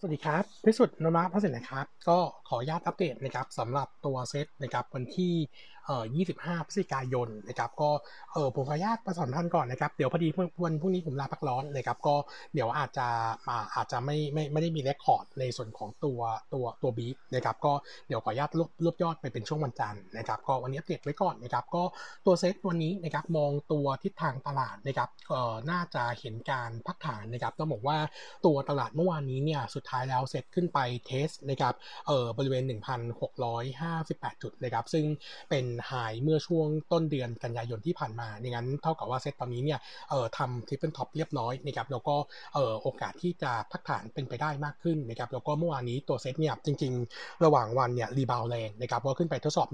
สวัสดีครับพิสุทธิ์นมาพัสินนะครับ ก็ขออนุญาตอัปเดตนะครับสำหรับตัวเซตนะครับวันที่เอ่อ25พฤศจิกายนนะครับก็เออผมขออนุญาตประสานท่านก่อนนะครับเดี๋ยวพอดีวันพรุ่งนี้ผมลาพักร้อนนะครับก็เดี๋ยวอาจจะมาอาจจะไม่ไม่ไม่ได้มีเรคคอร์ดในส่วนของตัวตัวตัวบีฟนะครับก็เดี๋ยวขออนุญาตรวบรวบยอดไปเป็นช่วงวันจันทร์นะครับก็วันนี้อัปเดตไว้ก่อนนะครับก็ตัวเซตวันนี้นะครับมองตัวทิศทางตลาดนะครับเอ่อน่าจะเห็นการพักฐานนะครับต้องบอกว่าตัวตลาดเมื่อวานนี้เนี่ยสุดท้ายแล้วเซตขึ้นไป test นะครับเอ่อบริเวณ 1,658 จุดนะครับซึ่งเป็น high เมื่อช่วงต้นเดือนกันยายนที่ผ่านมาดังนั้นเท่ากับว่าเซตตอนนี้เนี่ยเอ่อทำ triple top เรียบร้อยนะครับแล้วก็เอ่อโอกาสที่จะพักฐานเป็นไปได้มากขึ้นนะครับแล้วก็เมื่อวานนี้ตัวเซตเนี่ยจริง ๆ ระหว่างวันเนี่ย rebound แรงนะครับก็ขึ้นไปทดสอบ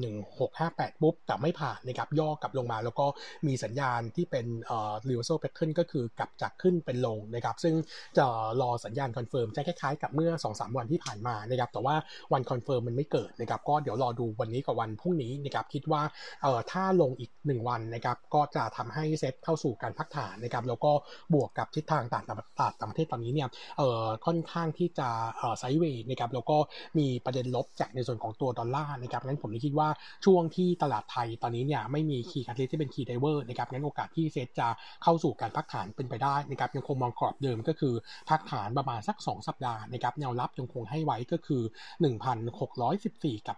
1658 ปุ๊บแต่ไม่ผ่านนะครับย่อกลับลงมาแล้วก็มีสัญญาณที่เป็นเอ่อ reversal pattern ก็คือกลับจากขึ้นเป็นลงนะครับซึ่งจะรอสัญญาณ confirm จะคล้ายๆกับเมื่อ2-3วันที่ผ่านมานะครับแต่ว่าวัน confirm มันไม่เกิดนะครับก็เดี๋ยวรอดูวันนี้กับวันพรุ่งนี้นะครับคิดว่าเอ่อถ้าลงอีก 1 วันนะครับก็จะทำให้เซตเข้าสู่การพักฐานนะครับแล้วก็บวกกับทิศทางต่างตลาดต่างประเทศตอนนี้เนี่ยเอ่อค่อนข้างที่จะเอ่อ sideway นะครับแล้วก็มีประเด็นลบจากในส่วนของตัวดอลลาร์นะครับงั้นผมเลยคิดว่าช่วงที่ตลาดไทยตอนนี้เนี่ยไม่มี key card ที่เป็น key driver นะครับงั้นโอกาสที่เซตจะเข้าสู่การพักฐานเป็นไปได้นะครับยังคงมองกรอบเดิมก็คือพักฐานประมาณสัก 2 สัปดาห์นะครับแนวรับยังคงให้ไว้ก็คือ 1,614 กับ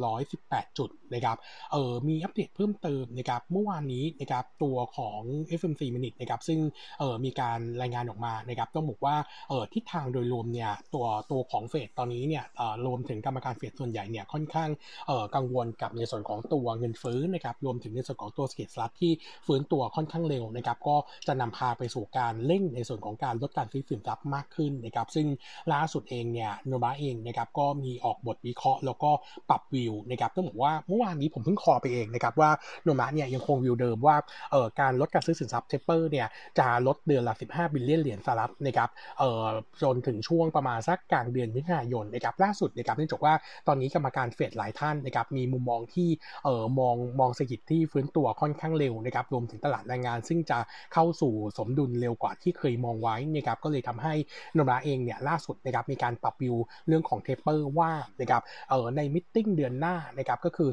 1,618 จุดนะครับเออมีอัปเดตเพิ่มเติมนะครับเมื่อวานนี้นะครับตัวของ FMC Minute นะครับซึ่งเออมีการรายงานออกมานะครับต้องบอกว่าเออทิศทางโดยรวมเนี่ยตัวตัวของเฟดตอนนี้เนี่ยเออรวมถึงกรรมการเฟดส่วนใหญ่เนี่ยค่อนข้างเออกังวลกับในส่วนของตัวเงินเฟ้อนะครับรวมถึงในส่วนของตัวสก็ตสลัดที่ฟื้นตัวค่อนข้างเร็วนะครับก็จะนำพาไปสู่การเร่งในส่วนของการลดการซื้อสินทรัพย์มากขึ้นนะครับซึ่งล่าสุดเองเนี่ยโนบาเองนะครับก็มีออกบทวิเคราะห์ แล้วก็ปรับวิวนะครับต้องบอกว่าเมื่อวานนี้ผมเพิ่ง quote ไปเองนะครับว่าโนบาเนี่ยยังคงวิวเดิมว่าเอ่อการลดการซื้อสินทรัพย์ taper เนี่ยจะลดเดือนละ 15 billion เหรียญสหรัฐนะครับเอ่อจนถึงช่วงประมาณสักกลางเดือนมิถุนายนนะครับล่าสุดนะครับเนื่องจากว่าตอนนี้กรรมการเฟดหลายท่านนะครับมีมุมมองที่เอ่อมองมองเศรษฐกิจที่ฟื้นตัวค่อนข้างเร็วนะครับรวมถึงตลาดแรงงาน ซึ่งจะเข้าสู่สมดุลเร็วกว่าที่เคยมองไว้นะครับก็เลยทำให้โนบาเองเนี่ยล่าสุดนะครับมีการปรับวิวเรื่องของ taper ว่านะครับเออใน meeting เดือนหน้านะครับก็คือ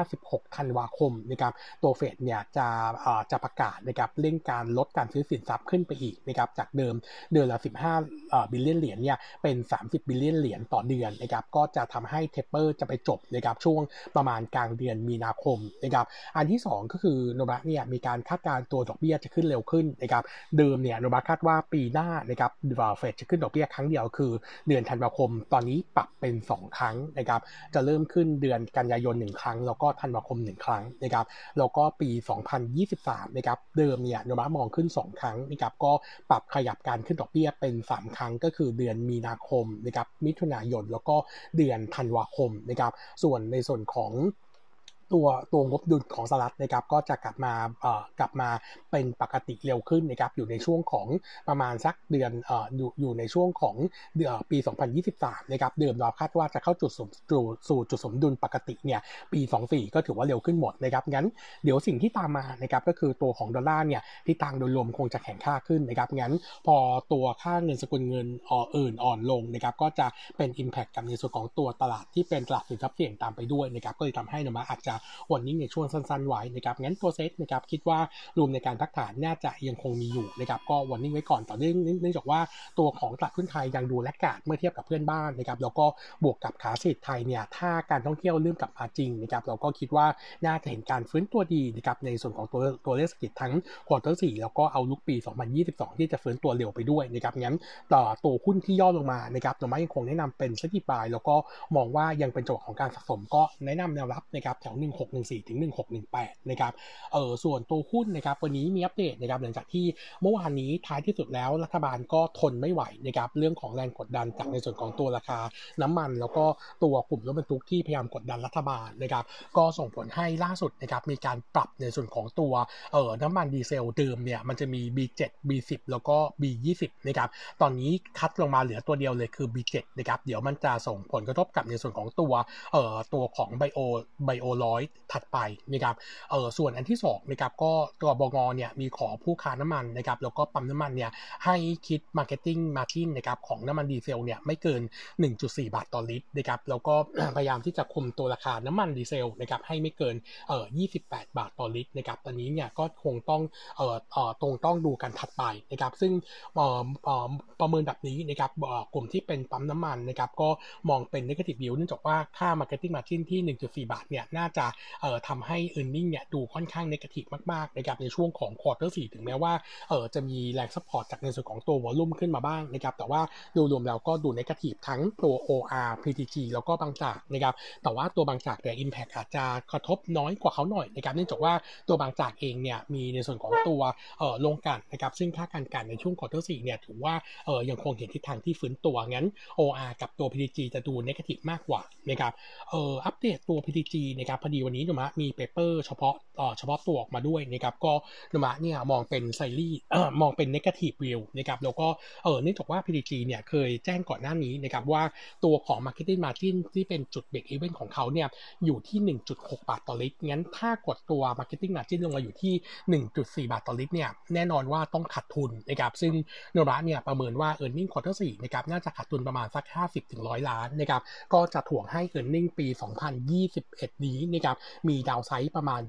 15-16ธันวาคมนะครับตัวเฟดเนี่ยจะเออจะประกาศนะครับเร่งการลดการซื้อสินทรัพย์ขึ้นไปอีกนะครับจากเดิมเดือนละ 15เอ่อ billion เหรียญเนี่ยเป็น 30 billion เหรียญต่อเดือนนะครับก็จะทำให้ taper จะไปจบนะครับช่วงประมาณกลางเดือนมีนาคมนะครับอันที่ 2 ก็คือโนบะเนี่ยมีการคาดการณ์ตัวดอกเบี้ยจะขึ้นเร็วขึ้นนะครับเดิมเนี่ยโนบะคาดว่าปีหน้านะครับเฟดจะขึ้นดอกเบี้ยครั้งเดียวคือเดือนธันวาคม ตอนนี้ปรับเป็น 2 ครั้งนะครับ จะเริ่มขึ้นเดือนกันยายน 1 ครั้ง แล้วก็ธันวาคม 1 ครั้งนะครับ แล้วก็ปี 2023 นะครับ เดิมเนี่ยโนบะมองขึ้น 2 ครั้งนะครับ ก็ปรับขยับการขึ้นดอกเบี้ยเป็น 3 ครั้ง ก็คือเดือนมีนาคมนะครับ มิถุนายน แล้วก็เดือนธันวาคมนะครับ ส่วนในส่วนของ ตัวตัวงบดุลของสหรัฐนะครับก็จะกลับมาเอ่อกลับมาเป็นปกติเร็วขึ้นนะครับอยู่ในช่วงของประมาณสักเดือนเอ่ออยู่อยู่ในช่วงของเดือนปี 2023นะครับเดิมเราคาดว่าจะเข้าจุดสมสู่จุดสมดุลปกติเนี่ยปี 24 ก็ถือว่าเร็วขึ้นหมดนะครับงั้นเดี๋ยวสิ่งที่ตามมานะครับก็คือตัวของดอลลาร์เนี่ยที่ทางโดยรวมคงจะแข็งค่าขึ้นนะครับงั้นพอตัวค่าเงินสกุลเงินอื่นอ่อนลงนะครับก็จะเป็น Impact กับในส่วนของตัวตลาดที่เป็นตลาดสินทรัพย์เสี่ยงตามไปด้วยนะครับก็เลยทำให้นมาอาจจะวันนี้ในช่วงสั้นๆไว้นะครับงั้นตัวเซตนะครับคิดว่ารวมในการพักฐานน่าจะยังคงมีอยู่นะครับก็วันนี้ไว้ก่อนต่อเนื่องเนื่องจากว่าตัวของตลาดหุ้นไทยยังดูแลกาดเมื่อเทียบกับเพื่อนบ้านนะครับแล้วก็บวกกับขาเศรษฐไทยเนี่ยถ้าการท่องเที่ยวเริ่มกลับมาจริงนะครับเราก็คิดว่าน่าจะเห็นการฟื้นตัวดีนะครับในส่วนของตัวตัวเลขเศรษฐกิจทั้ง quarter สี่แล้วก็ outlook ปี 2022 ที่จะฟื้นตัวเร็วไปด้วยนะครับงั้นต่อตัวหุ้นที่ย่อลงมานะครับเราไม่ยังคงแนะนำเป็นเซ็ต buy แล้วก็มองว่ายังเป็นจังหวะของการสะสมก็แนะนำแนวรับนะครับแถว1614 ถึง 1618 นะครับ เออส่วนตัวหุ้นนะครับวันนี้มีอัปเดตนะครับหลังจากที่เมื่อวานนี้ท้ายที่สุดแล้วรัฐบาลก็ทนไม่ไหวนะครับเรื่องของแรงกดดันจากในส่วนของตัวราคาน้ำมัน แล้วก็ตัวกลุ่มรถบรรทุกที่พยายามกดดันรัฐบาลนะครับก็ส่งผลให้ล่าสุดนะครับมีการปรับในส่วนของตัวเออน้ำมันดีเซลเดิมเนี่ยมันจะมี B7 B10 แล้วก็ B20 นะครับตอนนี้คัดลงมาเหลือตัวเดียวเลยคือ B7 นะครับเดี๋ยวมันจะส่งผลกระทบกับในส่วนของตัวเอ่อตัวของไบโอไบโอลอย100 ถัดไปนะครับเออส่วนอันที่2นะครับก็ตัวบงเนี่ยมีขอผู้ค้าน้ำมันนะครับแล้วก็ปั๊มน้ำมันเนี่ยให้คิด Marketing Margin นะครับของน้ำมันดีเซลเนี่ยไม่เกิน 1.4 บาทต่อลิตรนะครับแล้วก็พยายามที่จะคุมตัวราคาน้ำมันดีเซลนะครับให้ไม่เกินเอ่อ28 บาทต่อลิตรนะครับตอนนี้เนี่ยก็คงต้องเอ่อเอ่อตรงต้องดูกันถัดไปนะครับซึ่งเอ่อเอ่อประเมินแบบนี้นะครับกลุ่มที่เป็นปั๊มน้ำมันนะครับก็มองเป็น negative view เนื่องจากว่าค่า marketing margin ที่ 1.4 บาทเนี่ยน่าจะเอ่อทำให้ earning เนี่ยดูค่อนข้าง negative มากๆนะครับในช่วงของ quarter 4ถึงแม้ว่าเอ่อจะมีแรง support จากในส่วนของตัว volume ขึ้นมาบ้างนะครับแต่ว่าดูรวมแล้วก็ดู negative ทั้งตัว OR PTG แล้วก็บางจากนะครับแต่ว่าตัวบางจากเนี่ย impact อาจจะกระทบน้อยกว่าเขาหน่อยนะครับเนื่องจากว่าตัวบางจากเองเนี่ยมีในส่วนของตัวเอ่อลงกันนะครับซึ่งค่าการกันในช่วง quarter 4เนี่ยถือว่าเอ่อยังคงเห็นทิศทางที่ฟื้นตัวงั้น OR กับตัว PTG จะดู negative มากกว่านะครับเอ่ออัปเดตตัว PTG นะครับพอดีวันนี้นุมมีเปเปอร์เฉพาะ เฉพาะตัวออกมาด้วยนะครับก็นมะเนี่ยมองเป็นไซรี่มองเป็น negative view นะครับแล้วก็เออเนื่องจากว่า PTG เนี่ยเคยแจ้งก่อนหน้านี้นะครับว่าตัวของ marketing margin ที่เป็นจุดเบรกอีเวนต์ของเขาเนี่ยอยู่ที่ 1.6 บาทต่อลิตร งั้นถ้ากดตัว marketing margin ลงมาอยู่ที่ 1.4 บาทต่อลิตรเนี่ยแน่นอนว่าต้องขาดทุนนะครับซึ่งโนระเนี่ยประเมินว่า e a r n i n g quarter 4นะครับน่าจะขาดทุนประมาณสัก 50-100 ล้านนะครับก็จะถ่วงให้ e a r n i n g ปี 2021 นี้นะครับมีดาวไซด์ประมาณ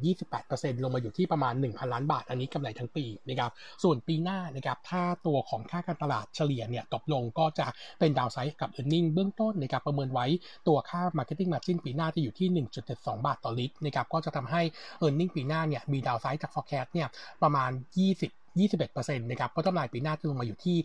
8%ลงมาอยู่ที่ประมาณ 1,000 ล้านบาท อันนี้กำไรทั้งปีนะครับส่วนปีหน้านะครับถ้าตัวของค่าการตลาดเฉลี่ยเนี่ยตกลงก็จะเป็น downside กับ e a r n i n g เบื้องต้นนะครับประเมินไว้ตัวค่า marketing margin ปีหน้าจะอยู่ที่ 1.72 บาทต่อลิตรนะครับก็จะทำให้ e a r n i n g ปีหน้าเนี่ยมี downside จาก forecast เนี่ยประมาณ 20 21%นะครับก็กำไรปีหน้าจะลงมาอยู่ที่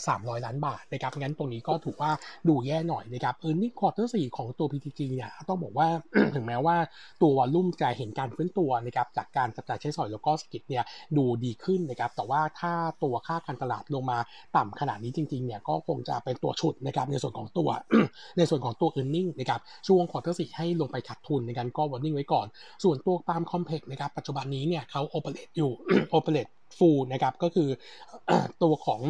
1,300 ล้านบาทนะครับงั้นตรงนี้ก็ถือว่าดูแย่หน่อยนะครับ earning quarter สี่ของตัว PTG เนี่ยต้องบอกว่าถึงแม้ว่าตัว volume จะเห็นการฟื้นตัวนะครับจากการจับจ่ายใช้สอยแล้วก็สกิลเนี่ยดูดีขึ้นนะครับแต่ว่าถ้าตัวค่าการตลาดลงมาต่ำขนาดนี้จริงๆเนี่ยก็คงจะเป็นตัวฉุดนะครับในส่วนของตัวในส่วนของตัว e a r n i n g นะครับช่วง quarter สี่ให้ลงไปขาดทุนในการก็ warning ไว้ก่อน ส่วนตัวปาล์ม complex นะครับปัจจุบันนี้เนี่ยเขาโอเปเรตอยู่ operate ฟูนะครับก็คือตัวของ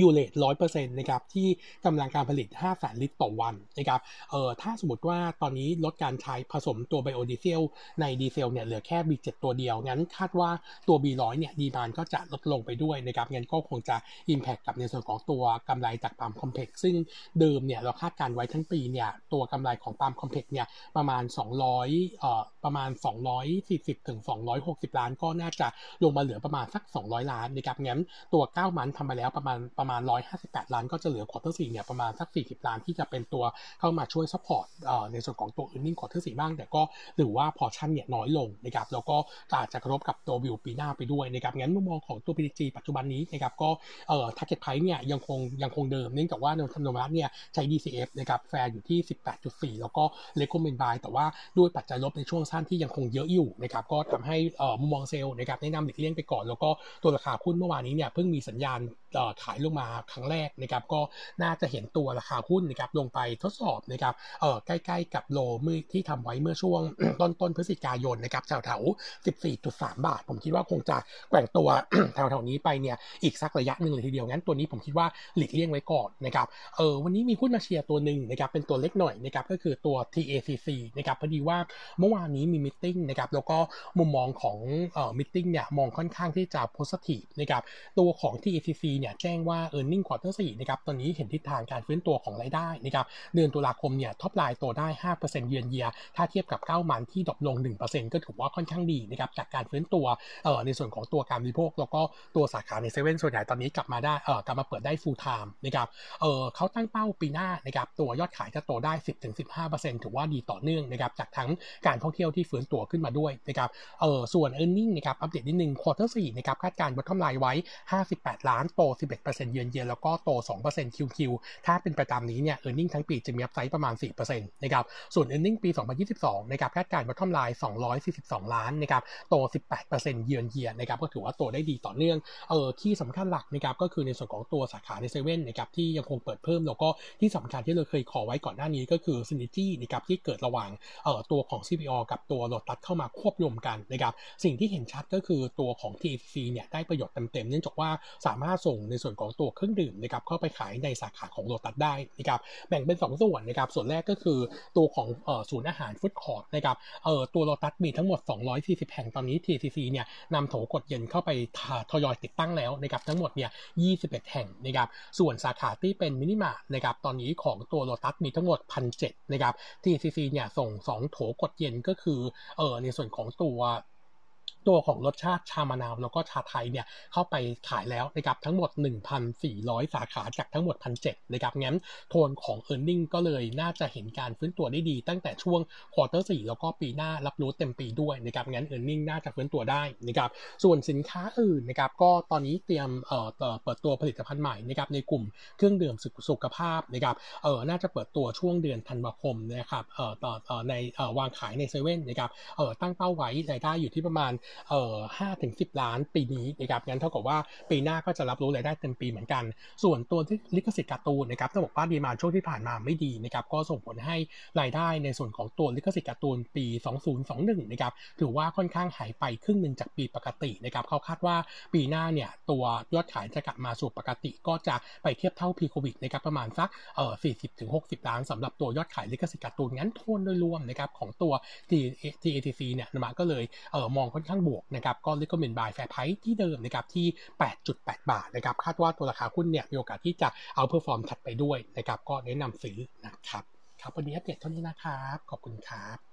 U-rate ร้อยเปอร์เซ็นต์นะครับที่กำลังการผลิต 5 แสนลิตรต่อวันนะครับเอ่อถ้าสมมติว่าตอนนี้ลดการใช้ผสมตัวไบโอดีเซลในดีเซลเนี่ยเหลือแค่ B7 ตัวเดียว งั้นคาดว่าตัว B100 เนี่ย demand ก็จะลดลงไปด้วยนะครับงั้นก็คงจะ impact กับในส่วนของตัวกำไรจากปาล์ม complex ซึ่งเดิมเนี่ยเราคาดการณ์ไว้ทั้งปีเนี่ยตัวกำไรของปาล์ม complex เนี่ยประมาณ 200เอ่อประมาณ 240ถึง260 ล้าน ก็น่าจะลงมาเหลือประมาณสัก 200 ล้านนะครับงั้นตัว9 month ทำไปแล้วประมาณประมาณ 158 ล้านก็จะเหลือ quarter สี่เนี่ยประมาณสัก 40 ล้านที่จะเป็นตัวเข้ามาช่วย support ในส่วนของตัว e a r n i n g ควอเตอร์สี่บ้าง แต่ก็ถือว่าพอชั่นเนี่ยน้อยลงนะครับแล้วก็อาจจะกระทบกับตัววิวปีหน้าไปด้วยนะครับงั้นมุมมองของตัว PTG ปัจจุบันนี้นะครับก็เอ่อ target price เนี่ยยังคงยังคงเดิม เนื่องจากว่าในธรรมรัฐเนี่ยใช้ DCF นะครับแฟร์อยู่ที่ 18.4 แล้วก็ recommend buy แต่ว่าด้วยปัจจัยลบในช่วงสั้นที่ยังคงเยอะอยู่นะครับก็ทำให้เอ่อมุมมองเซลล์นะครับแนะนำหลีกเลี่ยงไปก่อน แล้วก็ตัวราคาหุ้นเมื่อวานนี้เนี่ยเพิ่งมีสัญญาณขายลงมาครั้งแรกนะครับก็น่าจะเห็นตัวราคาหุ้นนะครับลงไปทดสอบนะครับเออใกล้ๆกับโลมือที่ทำไว้เมื่อช่วงต้นต้นพฤศจิกายนนะครับแถวแถว14.3 บาท ผมคิดว่าคงจะแกว่งตัวแถวแถวนี้ไปเนี่ยอีกสักระยะหนึ่งเลยทีเดียวงั้นตัวนี้ผมคิดว่าหลีกเลี่ยงไว้ก่อนนะครับเออวันนี้มีหุ้นมาเชียร์ตัวหนึ่งนะครับเป็นตัวเล็กหน่อยนะครับก็คือตัว TACC นะครับพอดีว่าเมื่อวานนี้มีมิ팅นะครับแล้วก็มุมมองของเอ่อ meeting เนี่ยมองค่อนข้างที่จะ positive นะครับตัวของ TACC เนี่ยแจ้งว่า e a r n i n g quarter 4นะครับตอนนี้เห็นทิศทางการฟื้นตัวของรายได้นะครับเดือนตุลาคมเนี่ย top line โตได้ 5%เยือนเยียถ้าเทียบกับ9 month ที่ drop ลง 1%ก็ถือว่าค่อนข้างดีนะครับจากการฟื้นตัวเอ่อในส่วนของตัวการบริโภค แล้วก็ตัวสาขาในเซเว่นส่วนใหญ่ตอนนี้กลับมาได้เอ่อกลับมาเปิดได้ full time นะครับเอ่อเขาตั้งเป้าปีหน้านะครับตัวยอดขายจะโตได้ 10-15%ถือว่าดีต่อเนื่องนะครับจากทั้งการท่องเที่ยวที่ฟื้นตัวขึ้นมาด้วยนะครับเอ่อส่วน e a r n i n g นะครับอัปเดตนิดนึง quarter 4นะครับคาดการณ์ bottom line ไว้ 58 ล้านโต 11%เยือนเยียแล้วก็โต 2% QQ ถ้าเป็นไปตามนี้เนี่ย e a r n i n g ทั้งปีจะมีอัพไซด์ประมาณ 4%นะครับ ส่วน e a r n i n g ปี 2022 นะครับคาดการณ์ bottom line 242 ล้านนะครับ โต 18%เยือนเยียนะครับ ก็ถือว่าโตได้ดีต่อเนื่อง เออที่สำคัญหลักนะครับ ก็คือในส่วนของตัวสาขาในเซเว่นนะครับ ที่ยังคงเปิดเพิ่ม แล้วก็ที่สำคัญที่เราเคยขอไว้ก่อนหน้านี้ก็คือ synergy นะครับ ที่เกิดระหว่างเออตัวของ CPO กับตัวโลตัสเข้ามาควบรวมกันนะครับ สิ่งที่เห็นชัดก็คือตัวของ TACC เนี่ยได้ประโยชน์เต็มๆเนื่องจากว่าสามารถส่งในส่วนของตัวเครื่องดื่มนะครับเข้าไปขายในสาขาของโลตัสได้นะครับแบ่งเป็น 2 ส่วนนะครับส่วนแรกก็คือตัวของศูนย์อาหาร food court นะครับตัวโลตัสมีทั้งหมด 240 แห่งตอนนี้ TACC เนี่ยนำโถกดเย็นเข้าไปทยอยติดตั้งแล้วนะครับทั้งหมดเนี่ย21 แห่งนะครับส่วนสาขาที่เป็นมินิมาร์ทนะครับตอนนี้ของตัวโลตัสมีทั้งหมด1,007นะครับ TACC เนี่ยส่ง 2 โถกดเย็นก็คือเออในส่วนของตัว ตัวของรสชาติชามะนาวแล้วก็ชาไทยเนี่ยเข้าไปขายแล้วนะครับทั้งหมด 1,400 สาขาจากทั้งหมด 1,700นะครับงั้นโทนของ e a r n i n g ก็เลยน่าจะเห็นการฟื้นตัวได้ดี ตั้งแต่ช่วง quarter 4แล้วก็ปีหน้ารับรู้เต็มปีด้วยนะครับงั้น e a r n i n g น่าจะฟื้นตัวได้นะครับส่วนสินค้าอื่นนะครับก็ตอนนี้เตรียมเอ่อเปิดตัวผลิตภัณฑ์ใหม่นะครับในกลุ่มเครื่องดื่มสุขภาพนะครับเออน่าจะเปิดตัวช่วงเดือนธันวาคมนะครับเอ่อต่อในเอ่อวางขายในเซเว่นนะครับเออตั้งเป้าไว้รายได้อยู่ที่ประมาณเอ่อห้าถึงสิบล้านปีนี้นะครับงั้นเท่ากับว่าปีหน้าก็จะรับรู้รายได้เต็มปีเหมือนกัน ส่วนตัวที่ลิขสิทธิ์การ์ตูนนะครับต้องบอกว่าดีมาช่วงที่ผ่านมาไม่ดีนะครับก็ส่งผลให้รายได้ในส่วนของตัวลิขสิทธิ์การ์ตูนปี 2021นะครับถือว่าค่อนข้างหายไปครึ่งหนึ่งจากปีปกตินะครับเขาคาดว่าปีหน้าเนี่ยตัวยอดขายจะกลับมาสู่ปกติ ก็จะไปเทียบเท่า pre-COVID นะครับประมาณสักเอ่อ40ถึง60 ล้านสำหรับตัวยอดขายลิขสิทธิ์การ์ตูนงั้นโทนโดยรวมนะครับของตัว TACC เนี่ยนมาก็เลยเอ่อมองค่อนข้างบวกนะครับก็ recommend buy fair price ที่เดิมนะครับที่ 8.8 บาทนะครับคาดว่าตัวราคาหุ้นเนี่ยมีโอกาสที่จะ outperform ถัดไปด้วยนะครับก็แนะนำซื้อนะครับครับวันนี้อัปเดตเท่านี้นะครับ ขอบคุณครับ